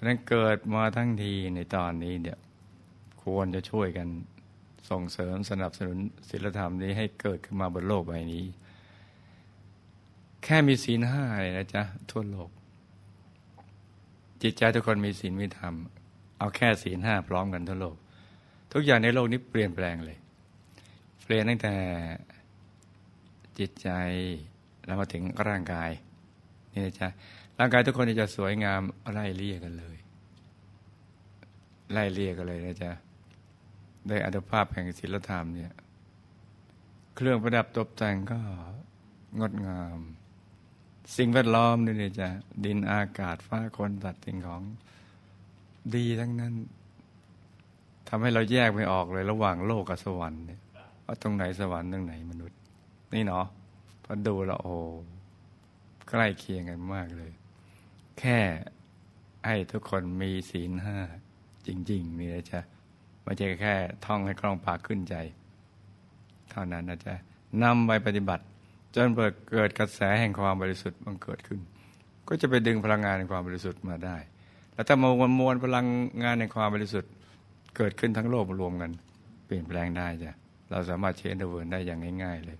ราะนั้นเกิดมาทั้งทีในตอนนี้เนี่ยควรจะช่วยกันส่งเสริมสนับสนุนศีลธรรมนี้ให้เกิดขึ้นมาบนโลกใบนี้ แค่มีศีลห้าเลยนะจ๊ะทั่วโลก จิตใจทุกคนมีศีลมีธรรม เอาแค่ศีลห้าพร้อมกันทั่วโลก ทุกอย่างในโลกนี้เปลี่ยนแปลงเลย เปลี่ยนตั้งแต่จิตใจแล้วมาถึงร่างกาย นี่นะจ๊ะร่างกายทุกคนจะสวยงามไล่เลี่ยกันเลย ไล่เลี่ยกันเลยนะจ๊ะได้อัตภาพแห่งศิลธรรมเนี่ย เครื่องประดับตกแต่งก็งดงาม สิ่งแวดล้อมนี่นี่ยจะดินอากาศฟ้าคนสัตว์สิ่งของดีทั้งนั้นทำให้เราแยกไม่ออกเลยระหว่างโลกกับสวรรค์เนี่ยว่าตรงไหนสวรรค์ตรงไหนมนุษย์ นี่เนาะพอดูแล้วโอ้ ใกล้เคียงกันมากเลย แค่ให้ทุกคนมีศีลห้าจริง ๆ นี่นะจ๊ะไม่ใช่แค่ ท่องให้คล่องปากขึ้นใจ เท่านั้นนะจ๊ะนำไปปฏิบัติ จนเกิดกระแสแห่งความบริสุทธิ์บังเกิดขึ้น ก็จะไปดึงพลังงานในความบริสุทธิ์มาได้ แล้วถ้ามวลมวลพลังงานในความบริสุทธิ์เกิดขึ้นทั้งโลกรวมกัน เปลี่ยนแปลงได้จ้ะเราสามารถเชนเดเวิร์นได้อย่างง่าย ๆเลย